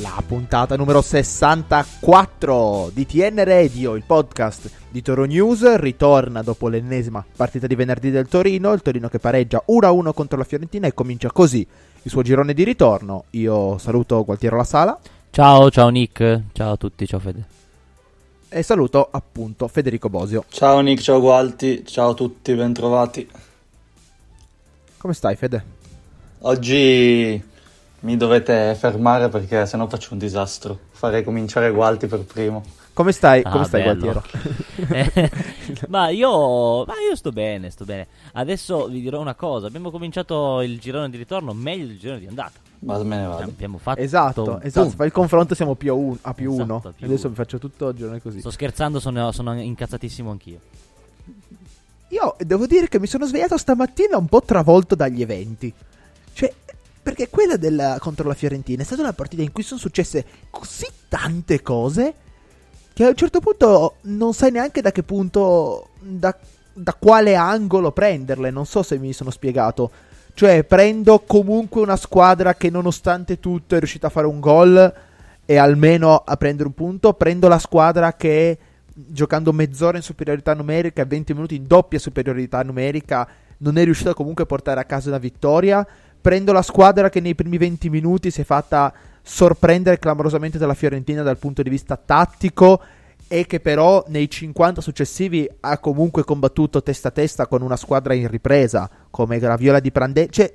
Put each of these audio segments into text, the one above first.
La puntata numero 64 di TN Radio, il podcast di Toro News, ritorna dopo l'ennesima partita di venerdì del Torino, il Torino che pareggia 1-1 contro la Fiorentina e comincia così il suo girone di ritorno. Io saluto Gualtiero La Sala Ciao, ciao Nick, ciao a tutti, ciao Fede. e saluto appunto Federico Bosio. Ciao Nick, ciao Gualti, ciao a tutti, bentrovati. Come stai Fede? Oggi mi dovete fermare perché sennò faccio un disastro. Farei cominciare Gualti per primo. Come stai? Ah, Come stai. Gualtiero? Eh, ma, io, ma io sto bene, sto bene. Adesso vi dirò una cosa, abbiamo cominciato il girone di ritorno meglio del girone di andata. Ma me ne vado. Abbiamo fatto Esatto, esatto. Fai il confronto siamo più a, un- a più Esatto, uno. a più Adesso uno. vi faccio tutto il girone così. Sto scherzando, sono, sono incazzatissimo anch'io. Io devo dire che mi sono svegliato stamattina un po' travolto dagli eventi. Cioè, perché quella del, contro la Fiorentina è stata una partita in cui sono successe così tante cose che a un certo punto non sai neanche da che punto, da, da quale angolo prenderle. Non so se mi sono spiegato. Cioè, prendo comunque una squadra che nonostante tutto è riuscita a fare un gol e almeno a prendere un punto. Prendo la squadra che giocando mezz'ora in superiorità numerica e 20 minuti in doppia superiorità numerica non è riuscita comunque a portare a casa una vittoria. Prendo la squadra che nei primi 20 minuti si è fatta sorprendere clamorosamente dalla Fiorentina dal punto di vista tattico e che però nei 50 successivi ha comunque combattuto testa a testa con una squadra in ripresa come la Viola di Prande. Cioè,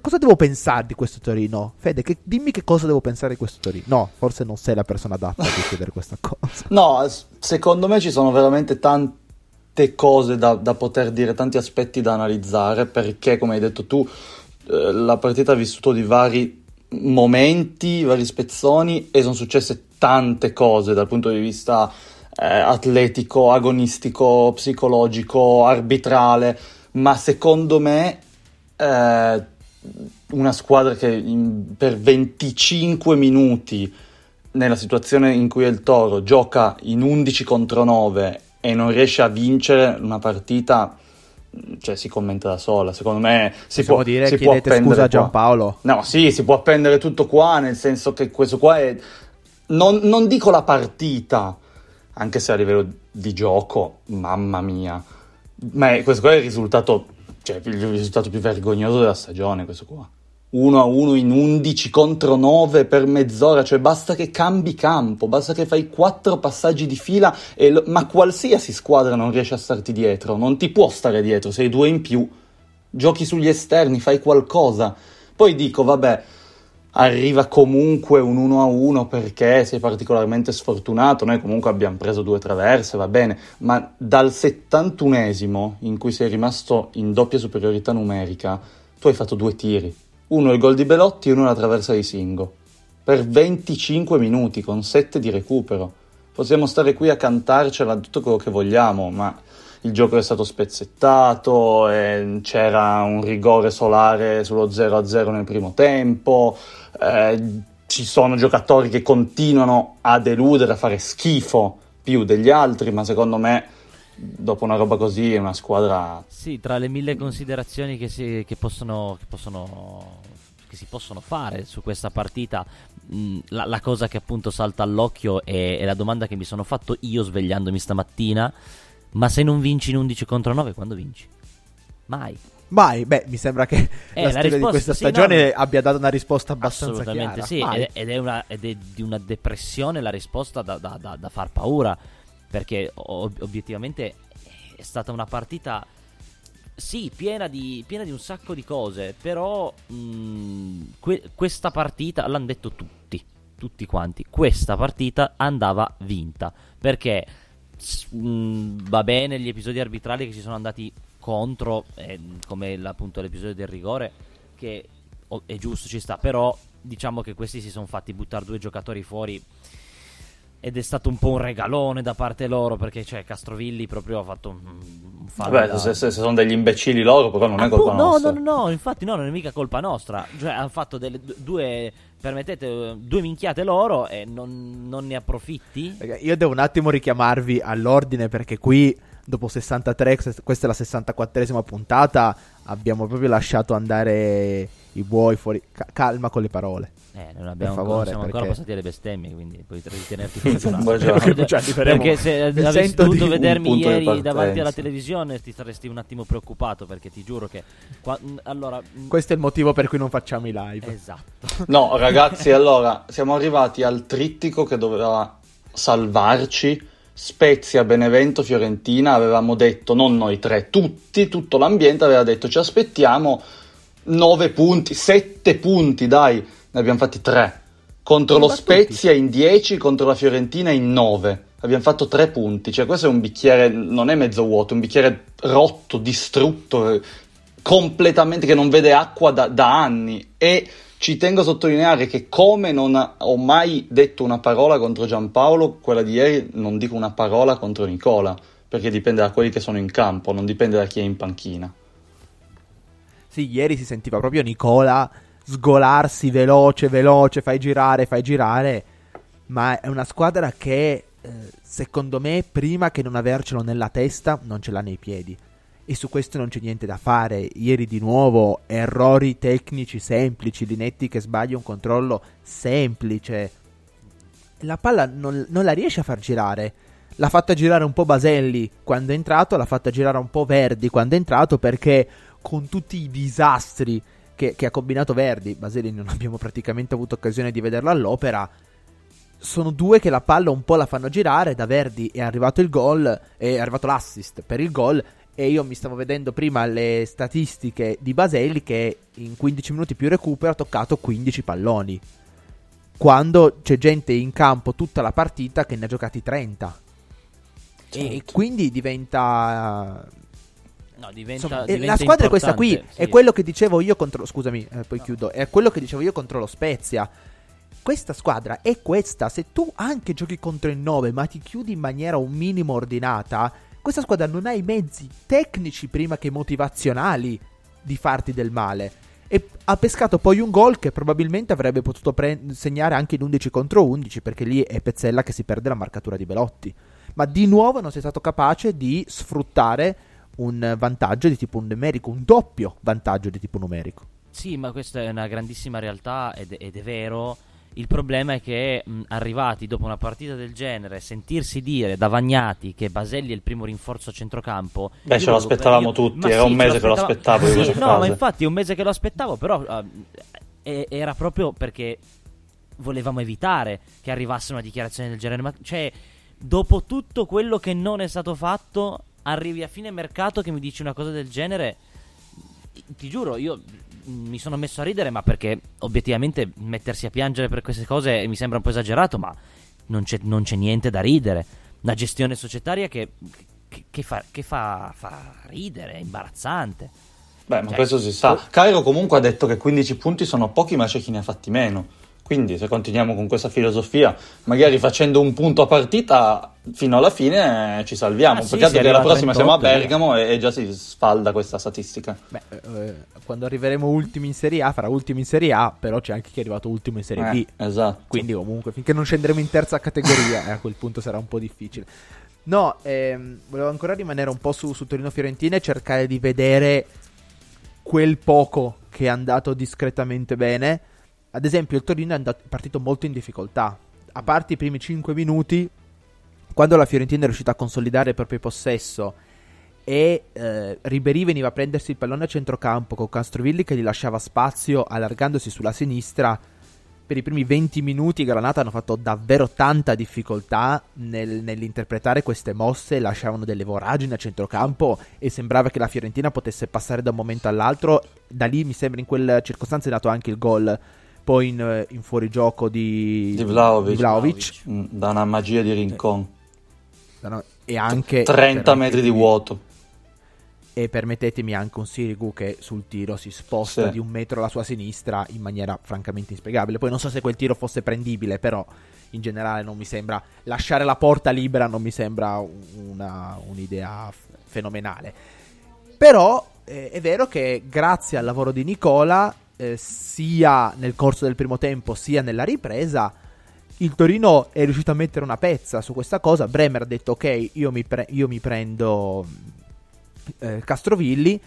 cosa devo pensare di questo Torino? Fede, che- dimmi che cosa devo pensare di questo Torino. No, forse non sei la persona adatta a chiedere questa cosa. No, secondo me ci sono veramente tante cose da, da poter dire, tanti aspetti da analizzare, perché come hai detto tu, eh, la partita ha vissuto di vari momenti, vari spezzoni e sono successe tante cose dal punto di vista eh, atletico, agonistico, psicologico, arbitrale, ma secondo me eh, una squadra che in- per 25 minuti nella situazione in cui è il Toro gioca in 11 contro 9 e non riesce a vincere una partita, cioè si commenta da sola. Secondo me si Possiamo può dire si può scusa a qua. Giampaolo. No, sì, si può appendere tutto qua, nel senso che questo qua è... Non, non dico la partita, anche se a livello di gioco, mamma mia, ma è- questo qua è il risultato, cioè il risultato più vergognoso della stagione, questo qua. 1 a 1 in 11 contro 9 per mezz'ora, cioè basta che cambi campo, basta che fai quattro passaggi di fila, lo- ma qualsiasi squadra non riesce a starti dietro, non ti può stare dietro, sei due in più, giochi sugli esterni, fai qualcosa. Poi dico, vabbè, arriva comunque un 1 a 1 perché sei particolarmente sfortunato. Noi comunque abbiamo preso due traverse, va bene, ma dal 71esimo in cui sei rimasto in doppia superiorità numerica, tu hai fatto due tiri. Uno il gol di Belotti e uno la traversa di Singo. Per 25 minuti con 7 di recupero. Possiamo stare qui a cantarcela tutto quello che vogliamo, ma il gioco è stato spezzettato, c'era un rigore solare sullo 0-0 nel primo tempo, eh, ci sono giocatori che continuano a deludere, a fare schifo più degli altri, ma secondo me dopo una roba così è una squadra... Sì, tra le mille considerazioni che si, che possono, che possono- che si possono fare su questa partita, mh, la, la cosa che appunto salta all'occhio è, è la domanda che mi sono fatto io svegliandomi stamattina. Ma se non vinci in 11 contro 9, quando vinci? Mai. Mai, beh, mi sembra che Eh, la la storia di risposta- questa sì, stagione no, abbia dato una risposta abbastanza Assolutamente chiara. sì, ed, ed è una, ed è di una depressione la risposta da, da- da- da far paura, perché ob- obiettivamente è stata una partita sì, piena di, piena di, un sacco di cose, però mh, mm, que- questa partita, l'hanno detto tutti, tutti quanti, questa partita andava vinta, perché mh, mm, va bene gli episodi arbitrali che ci sono andati contro, eh, come appunto l'episodio del rigore, che oh, è giusto, ci sta, però diciamo che questi si sono fatti buttare due giocatori fuori ed è stato un po' un regalone da parte loro perché cioè Castrovilli proprio ha fatto un fallo Beh, da... se, se, sono degli imbecilli loro però non ah, è colpa no, nostra. no no no infatti no non è mica colpa nostra. Cioè hanno fatto delle due permettete due minchiate loro e non, non ne approfitti? Io devo un attimo richiamarvi all'ordine perché qui dopo 63 questa è la 64esima puntata abbiamo proprio lasciato andare i buoi fuori calma con le parole eh, non abbiamo per favore, siamo perché... ancora passati alle bestemmie, quindi puoi ritenerti fortunato. perché se avessi dovuto vedermi ieri davanti alla televisione ti saresti un attimo preoccupato perché ti giuro che qua... allora questo è il motivo per cui non facciamo i live. Esatto. No, ragazzi, allora siamo arrivati al trittico che doveva salvarci. Spezia, Benevento, Fiorentina, avevamo detto, non noi tre, tutti, tutto l'ambiente aveva detto ci aspettiamo 9 punti, 7 punti, dai ne abbiamo fatti tre. Contro lo Spezia in 10, contro la Fiorentina in 9. Abbiamo fatto tre punti. Cioè, questo è un bicchiere, non è mezzo vuoto, è un bicchiere rotto, distrutto, completamente che non vede acqua da, da anni. E ci tengo a sottolineare che come non ho mai detto una parola contro Giampaolo, quella di ieri non dico una parola contro Nicola, perché dipende da quelli che sono in campo, non dipende da chi è in panchina. Sì, ieri si sentiva proprio Nicola sgolarsi veloce, veloce, fai girare, fai girare. Ma è una squadra che, eh, secondo me, prima che non avercelo nella testa, non ce l'ha nei piedi. E su questo non c'è niente da fare. Ieri di nuovo errori tecnici semplici, Linetti che sbaglia un controllo semplice. La palla non, non la riesce a far girare. L'ha fatta girare un po' Baselli quando è entrato, l'ha fatta girare un po' Verdi quando è entrato perché con tutti i disastri che, che ha combinato Verdi, Baseli non abbiamo praticamente avuto occasione di vederlo all'opera, sono due che la palla un po' la fanno girare, da Verdi è arrivato il gol, è arrivato l'assist per il gol e io mi stavo vedendo prima le statistiche di Baselli che in 15 minuti più recupero ha toccato 15 palloni. Quando c'è gente in campo tutta la partita che ne ha giocati 30. Certo. E quindi diventa No, diventa, Insomma, diventa la squadra è questa qui. Sì. È quello che dicevo io contro. Scusami, eh, poi no. chiudo. È quello che dicevo io contro lo Spezia. Questa squadra è questa. Se tu anche giochi contro il 9, ma ti chiudi in maniera un minimo ordinata, questa squadra non ha i mezzi tecnici prima che motivazionali di farti del male. E ha pescato poi un gol che probabilmente avrebbe potuto pre- segnare anche in 11 contro 11, perché lì è Pezzella che si perde la marcatura di Belotti. Ma di nuovo non sei stato capace di sfruttare un vantaggio di tipo numerico, un doppio vantaggio di tipo numerico. Sì, ma questa è una grandissima realtà ed, ed è vero. Il problema è che mh, arrivati dopo una partita del genere, sentirsi dire da Vagnati che Baselli è il primo rinforzo a centrocampo. Beh, ce lo aspettavamo io, tutti, era sì, un mese che lo aspettavo. Sì, no, frase. ma infatti è un mese che lo aspettavo, però uh, era proprio perché volevamo evitare che arrivasse una dichiarazione del genere. Ma cioè, dopo tutto quello che non è stato fatto, arrivi a fine mercato che mi dici una cosa del genere, ti giuro, io mi sono messo a ridere, ma perché obiettivamente mettersi a piangere per queste cose mi sembra un po' esagerato, ma non c'è, non c'è niente da ridere. Una gestione societaria che, che, che, fa, che fa, fa, ridere, è imbarazzante. Beh, ma cioè, questo si sa. Cairo comunque ha detto che 15 punti sono pochi, ma c'è chi ne ha fatti meno. Quindi se continuiamo con questa filosofia, magari facendo un punto a partita fino alla fine ci salviamo. Ah, Peccato sì, che la prossima 38, siamo a Bergamo e, e, già si sfalda questa statistica. Beh, eh, quando arriveremo ultimi in Serie A, farà ultimi in Serie A, però c'è anche chi è arrivato ultimo in Serie eh, B. Esatto. Quindi comunque finché non scenderemo in terza categoria, eh, a quel punto sarà un po' difficile. No, ehm, volevo ancora rimanere un po' su, su Torino-Fiorentina e cercare di vedere quel poco che è andato discretamente bene ad esempio, il Torino è andato, partito molto in difficoltà. A parte i primi 5 minuti, quando la Fiorentina è riuscita a consolidare il proprio possesso e eh, Ribery veniva a prendersi il pallone a centrocampo con Castrovilli che gli lasciava spazio allargandosi sulla sinistra, per i primi 20 minuti Granata hanno fatto davvero tanta difficoltà nel, nell'interpretare queste mosse, lasciavano delle voragini a centrocampo e sembrava che la Fiorentina potesse passare da un momento all'altro. Da lì mi sembra in quelle circostanze è nato anche il gol poi in, in fuorigioco di, di Vlaovic, Vlaovic. Mm, da una magia di Rincon. E anche 30 metri di vuoto e permettetemi anche un Sirigu che sul tiro si sposta sì. di un metro alla sua sinistra in maniera francamente inspiegabile. Poi non so se quel tiro fosse prendibile, però in generale non mi sembra lasciare la porta libera non mi sembra una, un'idea fenomenale. Però eh, è vero che grazie al lavoro di Nicola, eh, sia nel corso del primo tempo sia nella ripresa, il Torino è riuscito a mettere una pezza su questa cosa. Bremer ha detto: Ok, io mi, pre- io mi prendo eh, Castrovilli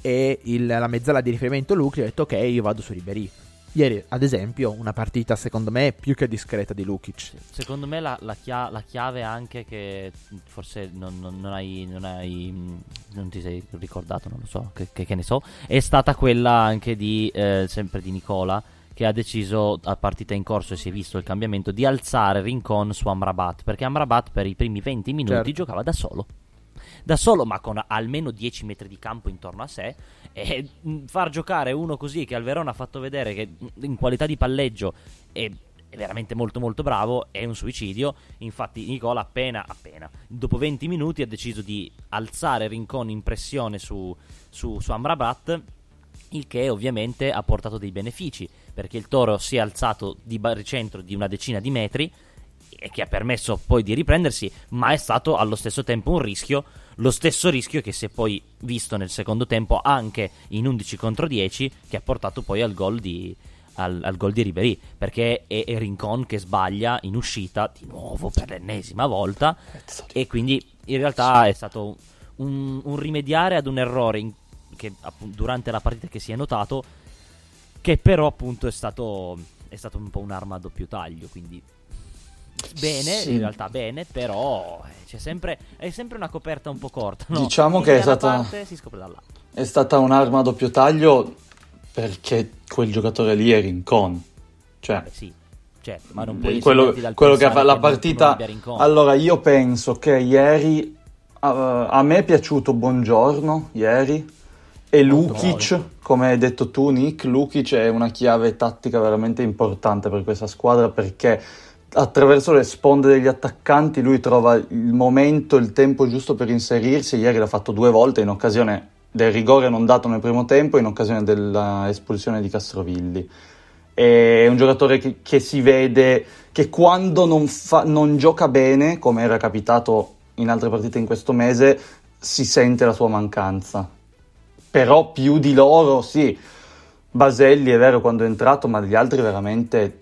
e il, la mezzala di riferimento Luci ha detto ok io vado su Ribery Ieri, ad esempio, una partita secondo me più che discreta di Lukic. Secondo me la, la, chia- la chiave anche che forse non, non, non, hai, non, hai, non ti sei ricordato, non lo so, che, che, che ne so, è stata quella anche di, eh, sempre di Nicola, che ha deciso a partita in corso e si è visto il cambiamento di alzare Rincon su Amrabat, perché Amrabat per i primi 20 minuti certo. giocava da solo da solo, ma con almeno 10 metri di campo intorno a sé. E mm, far giocare uno così che al Verona ha fatto vedere che mm, in qualità di palleggio è è veramente molto molto bravo, è un suicidio. Infatti Nicola appena, appena, dopo 20 minuti ha deciso di alzare Rincon in pressione su, su, su Amrabat, il che ovviamente ha portato dei benefici, perché il Toro si è alzato di baricentro di una decina di metri e che ha permesso poi di riprendersi, ma è stato allo stesso tempo un rischio lo stesso rischio che si è poi visto nel secondo tempo anche in 11 contro 10 che ha portato poi al gol di, al, al gol di Ribery perché è, è, Rincon che sbaglia in uscita di nuovo per l'ennesima volta e quindi in realtà è stato un, un rimediare ad un errore in, che appunto, durante la partita che si è notato che però appunto è stato, è stato un po' un'arma a doppio taglio quindi bene, sì. in realtà bene, però eh, c'è sempre, è sempre una coperta un po' corta. No? Diciamo che è stata, è stata un'arma a doppio taglio perché quel giocatore lì è Rincon. Cioè, Vabbè, sì, certo, ma non puoi quello, quello che fa la partita. Allora, io penso che ieri uh, a me è piaciuto Buongiorno ieri. E Lukic, come hai detto tu, Nick, Lukic è una chiave tattica veramente importante per questa squadra perché attraverso le sponde degli attaccanti lui trova il momento, il tempo giusto per inserirsi. Ieri l'ha fatto due volte in occasione del rigore non dato nel primo tempo e in occasione dell'espulsione di Castrovilli. È un giocatore che, che si vede che quando non, fa, non gioca bene, come era capitato in altre partite in questo mese, si sente la sua mancanza. Però più di loro, sì. Baselli è vero quando è entrato, ma gli altri veramente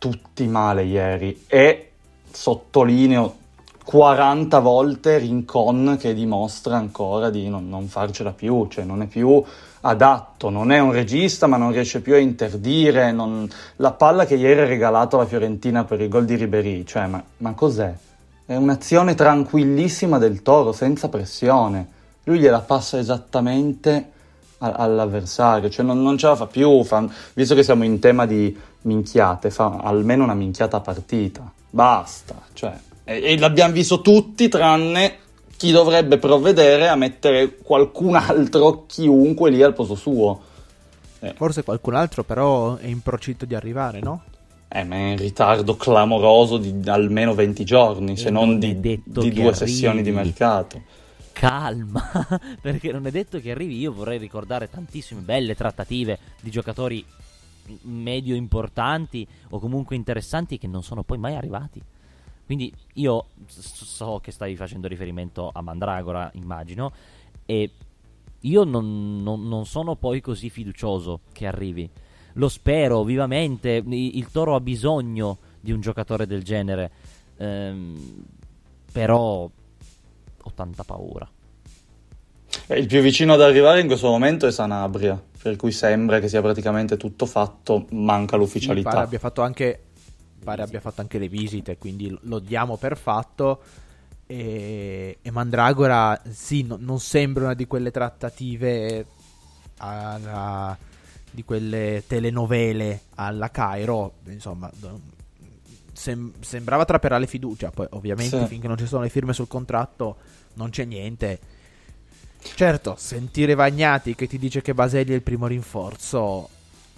tutti male ieri e sottolineo 40 volte Rincon che dimostra ancora di non, non, farcela più, cioè non è più adatto, non è un regista ma non riesce più a interdire, non... la palla che ieri ha regalato alla Fiorentina per il gol di Ribery, cioè ma, ma cos'è? È un'azione tranquillissima del Toro, senza pressione, lui gliela passa esattamente all'avversario, cioè non, non ce la fa più, fa... visto che siamo in tema di minchiate, fa almeno una minchiata a partita. Basta, cioè, e, e l'abbiamo visto tutti tranne chi dovrebbe provvedere a mettere qualcun altro, chiunque lì al posto suo. Eh. Forse qualcun altro però è in procinto di arrivare, no? Eh, ma è in ritardo clamoroso di almeno 20 giorni, se non di, di due arrivi. sessioni di mercato. Calma, perché non è detto che arrivi. Io vorrei ricordare tantissime belle trattative di giocatori medio importanti o comunque interessanti che non sono poi mai arrivati. Quindi io so che stavi facendo riferimento a Mandragora, immagino, e io non, non, non sono poi così fiducioso che arrivi. Lo spero vivamente, il Toro ha bisogno di un giocatore del genere, ehm, però ho tanta paura. Il più vicino ad arrivare in questo momento è Sanabria, per cui sembra che sia praticamente tutto fatto, manca l'ufficialità. Sì, pare abbia fatto anche, pare abbia fatto anche le visite, quindi lo diamo per fatto. E, e Mandragora, sì, no, non sembra una di quelle trattative alla, di quelle telenovele alla Cairo, insomma, sem- sembrava trapperare fiducia, poi ovviamente Sì. finché non ci sono le firme sul contratto non c'è niente. Certo, sentire Vagnati che ti dice che Baseli è il primo rinforzo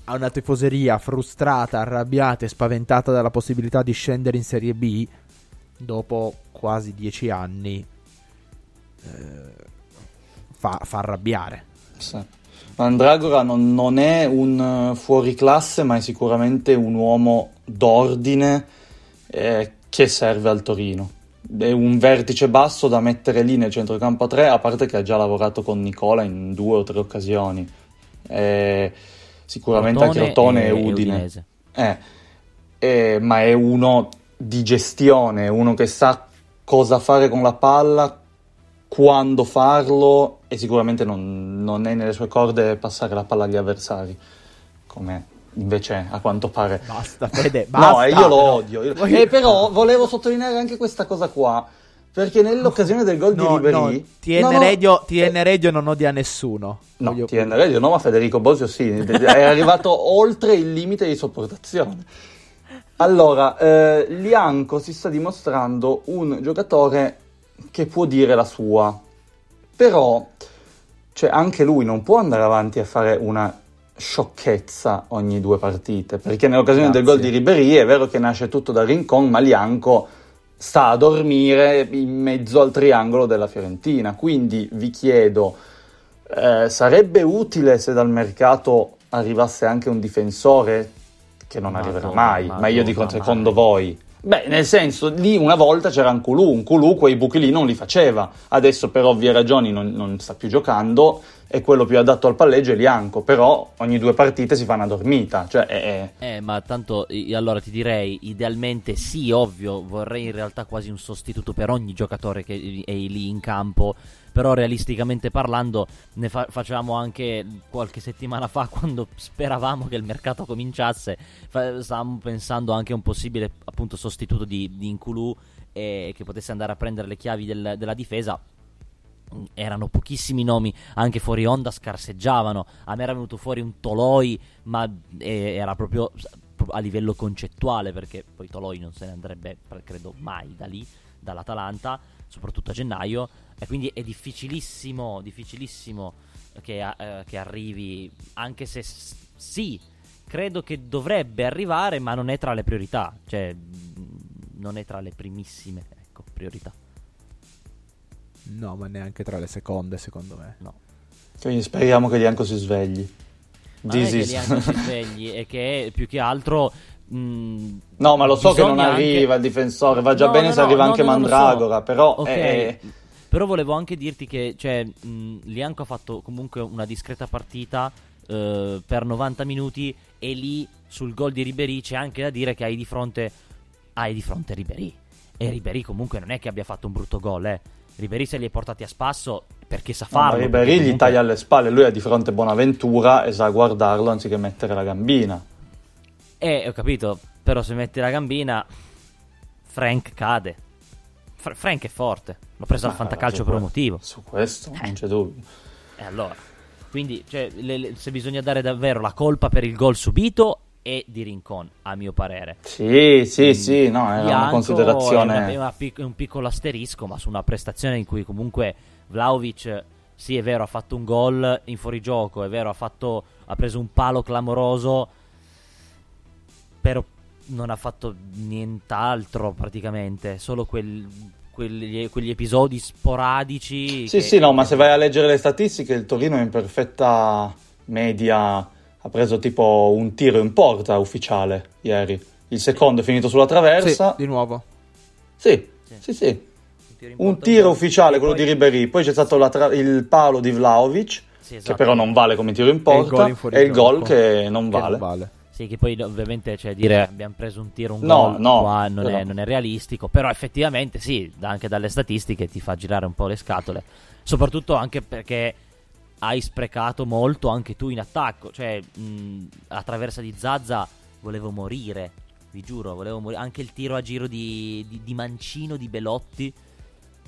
a una tifoseria frustrata, arrabbiata e spaventata dalla possibilità di scendere in Serie B dopo quasi dieci anni eh, fa, fa arrabbiare. Sì. Mandragora non, non è un eh, fuoriclasse, ma è sicuramente un uomo d'ordine eh, che serve al Torino. È un vertice basso da mettere lì nel centrocampo a tre, a parte che ha già lavorato con Nicola in due o tre occasioni. Eh, sicuramente anche Ortone e, Udine. Udinese. Eh, eh, ma è uno di gestione, uno che sa cosa fare con la palla, quando farlo e sicuramente non, non è nelle sue corde passare la palla agli avversari, come invece a quanto pare. Basta, Fede, basta. no, io lo odio. Io- Voglio- E però volevo sottolineare anche questa cosa qua, perché nell'occasione del gol No, di no, Ribery... TN, No, no, Radio, eh, TN Radio non odia nessuno. No, Voglio- TN Radio no, ma Federico Bosio sì, è arrivato oltre il limite di sopportazione. Allora, eh, Lianco si sta dimostrando un giocatore che può dire la sua, però cioè, anche lui non può andare avanti a fare una sciocchezza ogni due partite, perché nell'occasione del gol Grazie. di Ribery è vero che nasce tutto da Rincon, ma Lianco sta a dormire in mezzo al triangolo della Fiorentina, quindi vi chiedo, eh, sarebbe utile se dal mercato arrivasse anche un difensore che non Madonna, arriverà mai, ma io dico secondo mai. voi. Beh, nel senso, lì una volta c'era un Culù, un Culù quei buchi lì non li faceva, adesso per ovvie ragioni non, non sta più giocando e quello più adatto al palleggio è Lianco, però ogni due partite si fa una dormita, cioè è- Eh, ma tanto allora ti direi, idealmente sì, ovvio, vorrei in realtà quasi un sostituto per ogni giocatore che è lì in campo, però realisticamente parlando ne fa- facevamo anche qualche settimana fa quando speravamo che il mercato cominciasse, fa- stavamo pensando anche a un possibile appunto sostituto di, di Inculu e che potesse andare a prendere le chiavi del- della difesa. Erano pochissimi nomi, anche fuori onda scarseggiavano. A me era venuto fuori un Toloi, ma eh, era proprio a livello concettuale, perché poi Toloi non se ne andrebbe, credo, mai da lì, dall'Atalanta, soprattutto a gennaio. E quindi è difficilissimo, difficilissimo che, eh, che arrivi, anche se s- sì, credo che dovrebbe arrivare, ma non è tra le priorità, cioè mh, non è tra le primissime, ecco, priorità. No, ma neanche tra le seconde, secondo me. No. quindi speriamo che Lianco si svegli. Ma non è This che anche si svegli, è che più che altro. Mh, No, ma lo so che non bisogna anche- arriva il difensore, va già No, bene no, se no, arriva no, anche no, no, lo so. Mandragora, però Ok, è- però volevo anche dirti che cioè, mh, Lianco ha fatto comunque una discreta partita eh, per 90 minuti e lì sul gol di Ribery c'è anche da dire che hai di fronte hai di fronte Ribery e Ribery comunque non è che abbia fatto un brutto gol, eh. Ribery se li hai portati a spasso perché sa No, ma farlo. Ribéry perché gli comunque- taglia alle spalle, lui ha di fronte Bonaventura e sa guardarlo anziché mettere la gambina. Eh, ho capito, però se metti la gambina Frank cade. Fra- Frank è forte, l'ho preso al fantacalcio per un motivo. Su questo Eh. non c'è dubbio. E allora, quindi cioè, le- le- se bisogna dare davvero la colpa per il gol subito è di Rincon, a mio parere. Sì, sì, sì, no, è una considerazione. è una- è una pic- un piccolo asterisco, ma su una prestazione in cui comunque Vlaovic, sì è vero, ha fatto un gol in fuorigioco, è vero, ha, fatto, ha preso un palo clamoroso, però non ha fatto nient'altro praticamente, solo quel- quegli, quegli episodi sporadici. Sì, che- sì, no, ma se vai a leggere le statistiche, il Torino in perfetta media ha preso tipo un tiro in porta ufficiale ieri. Il secondo è finito sulla Sì, traversa. di nuovo. Sì, Sì. sì, sì. Un tiro Un porta, ufficiale, quello poi- di Ribery. Poi c'è stato la tra- il palo di Vlaovic, Sì, che esatto. però non vale come tiro in E il porta. gol in E il gol che non Che vale. non vale. Sì, che poi ovviamente cioè, dire abbiamo preso un tiro, un No, gol no, qua non, però- è, non è realistico, però effettivamente sì, anche dalle statistiche ti fa girare un po' le scatole, soprattutto anche perché hai sprecato molto anche tu in attacco, cioè mh, la traversa di Zazza volevo morire, vi giuro, volevo morire, anche il tiro a giro di, di- di Mancino, di Belotti,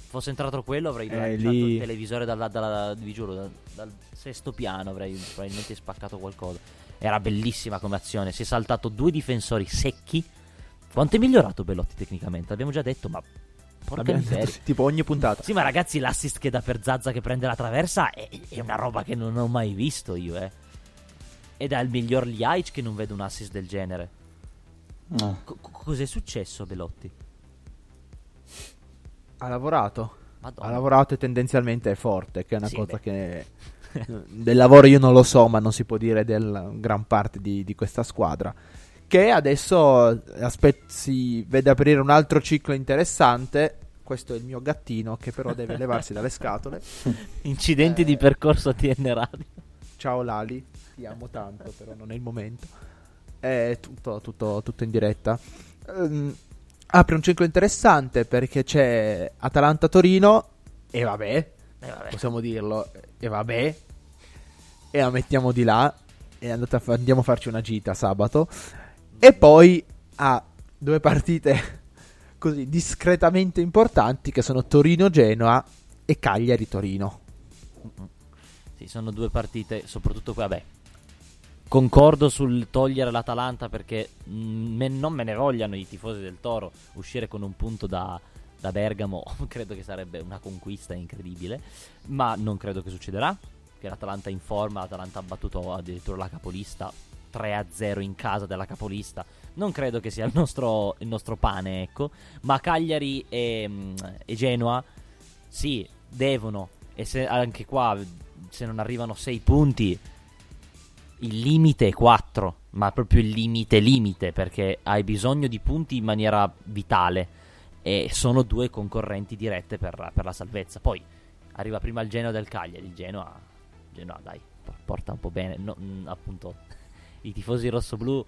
fosse entrato quello avrei Eh, lanciato il televisore dalla, dalla- vi giuro, dal, dal sesto piano avrei probabilmente spaccato qualcosa. Era bellissima come azione. Si è saltato due difensori secchi. Quanto è migliorato Bellotti tecnicamente? L'abbiamo già detto, ma porca miseria. tipo ogni puntata. Sì, ma ragazzi, l'assist che dà per Zazza che prende la traversa è, è una roba che non ho mai visto io, eh. Ed è il miglior Liaic che non vede un assist del genere. Co- co- cos'è successo, Belotti? Ha lavorato. Madonna. Ha lavorato e tendenzialmente è forte, che è una Sì, cosa beh. che del lavoro io non lo so, ma non si può dire della gran parte di, di questa squadra. Che adesso aspe- si vede aprire un altro ciclo interessante. Questo è il mio gattino che però deve levarsi dalle scatole. Incidenti Eh. di percorso a TN Radio. Ciao Lali, ti amo tanto, però non è il momento. È tutto, tutto, tutto in diretta. Ehm, apre un ciclo interessante perché c'è Atalanta-Torino e vabbè, Eh, vabbè. possiamo dirlo, e vabbè, e la mettiamo di là e a fa- andiamo a farci una gita sabato. E poi ha due partite così discretamente importanti che sono Torino-Genoa e Cagliari-Torino. Sì, sono due partite, soprattutto qua, beh. Concordo sul togliere l'Atalanta perché mm, me- non me ne vogliano i tifosi del Toro uscire con un punto da, da Bergamo. credo che sarebbe una conquista incredibile, ma non credo che succederà. Che l'Atalanta in forma, l'Atalanta ha battuto addirittura la capolista 3-0 in casa della capolista. Non credo che sia il nostro, il nostro pane, ecco. Ma Cagliari e, mm, e Genoa, sì, devono. E se anche qua, se non arrivano 6 punti, il limite è 4. Ma proprio il limite limite, perché hai bisogno di punti in maniera vitale. E sono due concorrenti dirette per, per la salvezza. Poi arriva prima il Genoa del Cagliari. Il Genoa, Genoa dai, po- porta un po' bene. No, mm, appunto, i tifosi rossoblù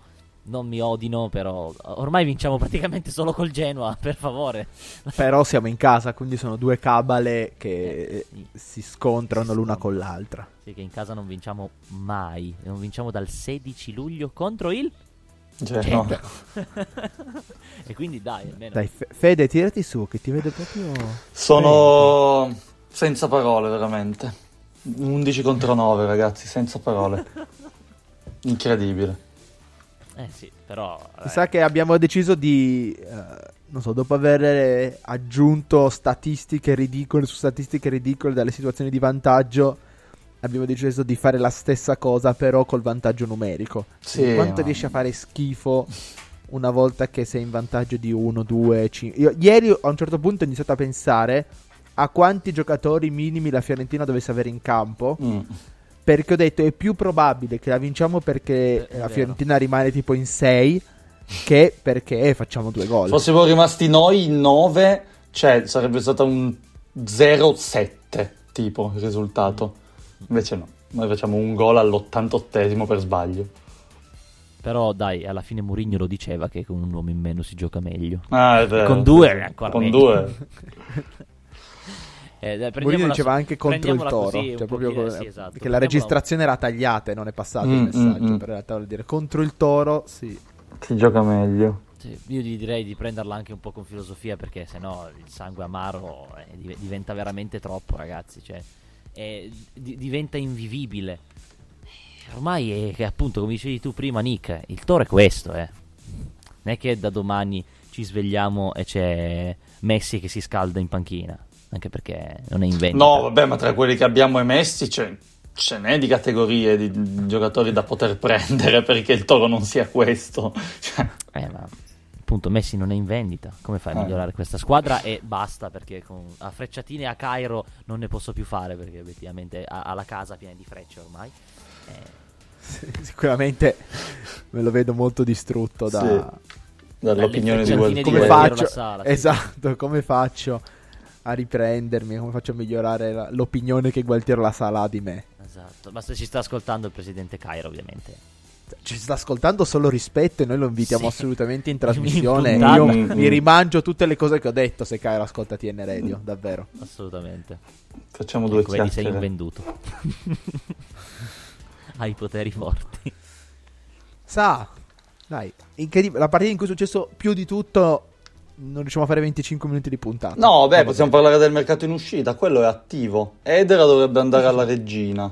non mi odino, però ormai vinciamo praticamente solo col Genoa, per favore. Però siamo in casa, quindi sono due cabale che Eh, sì. si scontrano Si l'una scontrano. con l'altra. Sì, che in casa non vinciamo mai. Non vinciamo dal 16 luglio contro il Cioè, no. Genoa. e quindi dai, almeno. Dai, Fe- Fede, tirati su, che ti vedo proprio... Sono senza parole, veramente. 11 contro 9, ragazzi, senza parole. Incredibile. Eh sì, però... Mi vabbè. sa che abbiamo deciso di, eh, non so, dopo aver aggiunto statistiche ridicole su statistiche ridicole dalle situazioni di vantaggio, abbiamo deciso di fare la stessa cosa però col vantaggio numerico. Sì, Quanto ma- riesci a fare schifo una volta che sei in vantaggio di 1, 2, 5? Io, ieri a un certo punto ho iniziato a pensare a quanti giocatori minimi la Fiorentina dovesse avere in campo. Mm. Perché ho detto è più probabile che la vinciamo perché È- è la vero. Fiorentina rimane tipo in 6 che perché facciamo due gol. Fossimo rimasti noi in 9, cioè sarebbe stato un 0-7 tipo il risultato. Invece no, noi facciamo un gol all'88esimo per sbaglio. Però dai, alla fine Mourinho lo diceva che con un uomo in meno si gioca meglio. Ah, è vero. Con due è ancora Con meglio. due. Eh, dai, Mourinho diceva su- anche contro il Toro, così, cioè proprio pochino- co- sì, esatto. che la registrazione era tagliata e non è passato il Mm, messaggio, mm, mm. in realtà vuol dire contro il Toro, sì. Si gioca meglio. Sì, io gli direi di prenderla anche un po' con filosofia perché sennò il sangue amaro eh, div- diventa veramente troppo, ragazzi. Cioè, è- di- diventa invivibile. Ormai è che appunto, come dicevi tu prima, Nick, il toro è questo, eh. Non è che da domani ci svegliamo e c'è Messi che si scalda in panchina. Anche perché non è in vendita. No, vabbè, ma tra quelli che abbiamo emessi c'è, ce n'è di categorie di di giocatori da poter prendere perché il toro non sia questo. Eh, ma appunto Messi non è in vendita. Come fai a Eh. migliorare questa squadra? E basta perché con, a frecciatine a Cairo non ne posso più fare perché effettivamente ha, la casa piena di frecce ormai. Eh, Sicuramente me lo vedo molto distrutto da... Sì. dall'opinione di di come Guerriero faccio La Sala, sì. esatto come faccio a riprendermi come faccio a migliorare la- l'opinione che Gualtiero La Sala ha di me esatto. Ma se ci sta ascoltando il presidente Cairo, ovviamente. Ci sta ascoltando solo rispetto e noi lo invitiamo Sì. assolutamente in trasmissione In io mi rimangio tutte le cose che ho detto se Cairo ascolta TN Radio davvero Assolutamente. Facciamo due Ecco, vedi, sei chiacchiere. invenduto. Hai poteri forti. sa dai incredibile la partita in cui è successo più di tutto non riusciamo a fare 25 minuti di puntata No, beh, possiamo parlare del mercato in uscita, quello è attivo. Edera dovrebbe andare alla regina.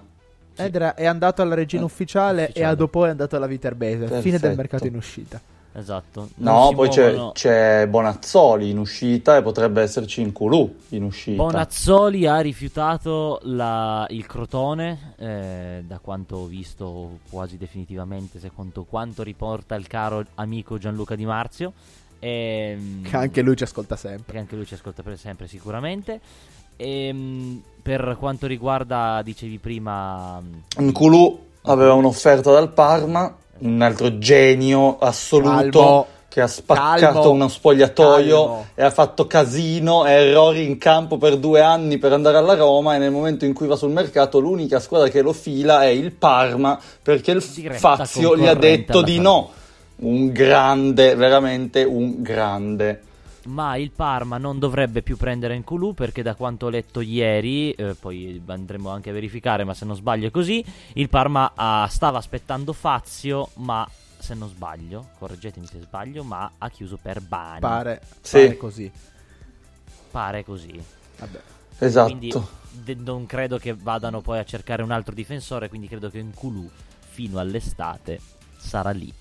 Edra è andato alla regina Eh, ufficiale, e ufficiale. a dopo è andato alla Viterbese. Fine del Perfetto. mercato in uscita. Esatto. Non No, poi c'è, c'è Bonazzoli in uscita e potrebbe esserci in Culù in uscita. Bonazzoli ha rifiutato la- il Crotone, eh, da quanto ho visto quasi definitivamente, secondo quanto riporta il caro amico Gianluca Di Marzio. Ehm, Che anche lui ci ascolta sempre. che anche lui ci ascolta per sempre sicuramente. Ehm, per quanto riguarda, dicevi prima, In Culù aveva un'offerta dal Parma, un altro genio assoluto Calmo. che ha spaccato Calmo. uno spogliatoio Calmo. e ha fatto casino e errori in campo per due anni per andare alla Roma e nel momento in cui va sul mercato l'unica squadra che lo fila è il Parma perché il Diretta Fazio gli ha detto di no. Un grande, veramente un grande. Ma il Parma non dovrebbe più prendere in Culù perché da quanto ho letto ieri, eh, poi andremo anche a verificare, ma se non sbaglio è così, il Parma ah, stava aspettando Fazio, ma se non sbaglio, correggetemi se sbaglio, ma ha chiuso per Bani. Pare, Sì. pare così. Pare così. Vabbè. Esatto. Quindi de- non credo che vadano poi a cercare un altro difensore, quindi credo che in Culù fino all'estate sarà lì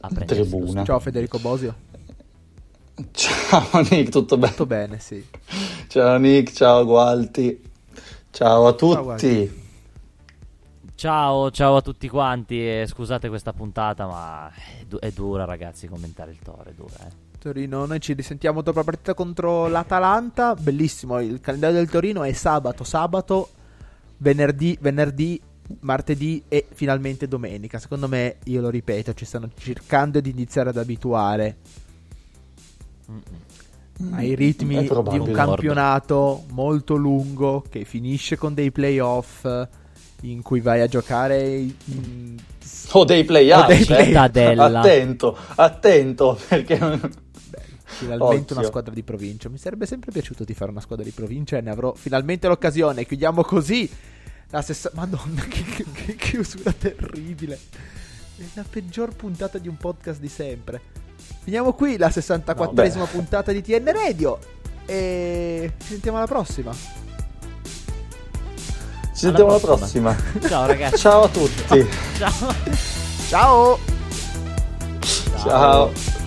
a prendere Tribuna. Ciao Federico Bosio. Ciao Nick, tutto bene? Tutto bene, sì. Ciao Nick, ciao Gualti. Ciao a tutti. Ciao, ciao a tutti quanti e scusate questa puntata, ma è, du- è dura ragazzi commentare il Toro, è dura, eh. Torino, noi ci risentiamo dopo la partita contro l'Atalanta. Bellissimo, il calendario del Torino è sabato, sabato, venerdì, venerdì, martedì e finalmente domenica. Secondo me, io lo ripeto, ci stanno cercando di iniziare ad abituare. Ai ritmi di un campionato molto lungo che finisce con dei playoff in cui vai a giocare in- O dei play-out. Eh. play- Cittadella. Attento, attento, perché... finalmente una Occhio. squadra di provincia. Mi sarebbe sempre piaciuto di fare una squadra di provincia e ne avrò finalmente l'occasione. Chiudiamo così la sessa... Madonna, che, che- che chiusura terribile. È la peggior puntata di un podcast di sempre. Finiamo qui la 64esima No, puntata di TN Radio e ci sentiamo alla prossima. Ci sentiamo alla prossima. prossima. Ciao ragazzi. Ciao a tutti. Ciao. Ciao! Ciao.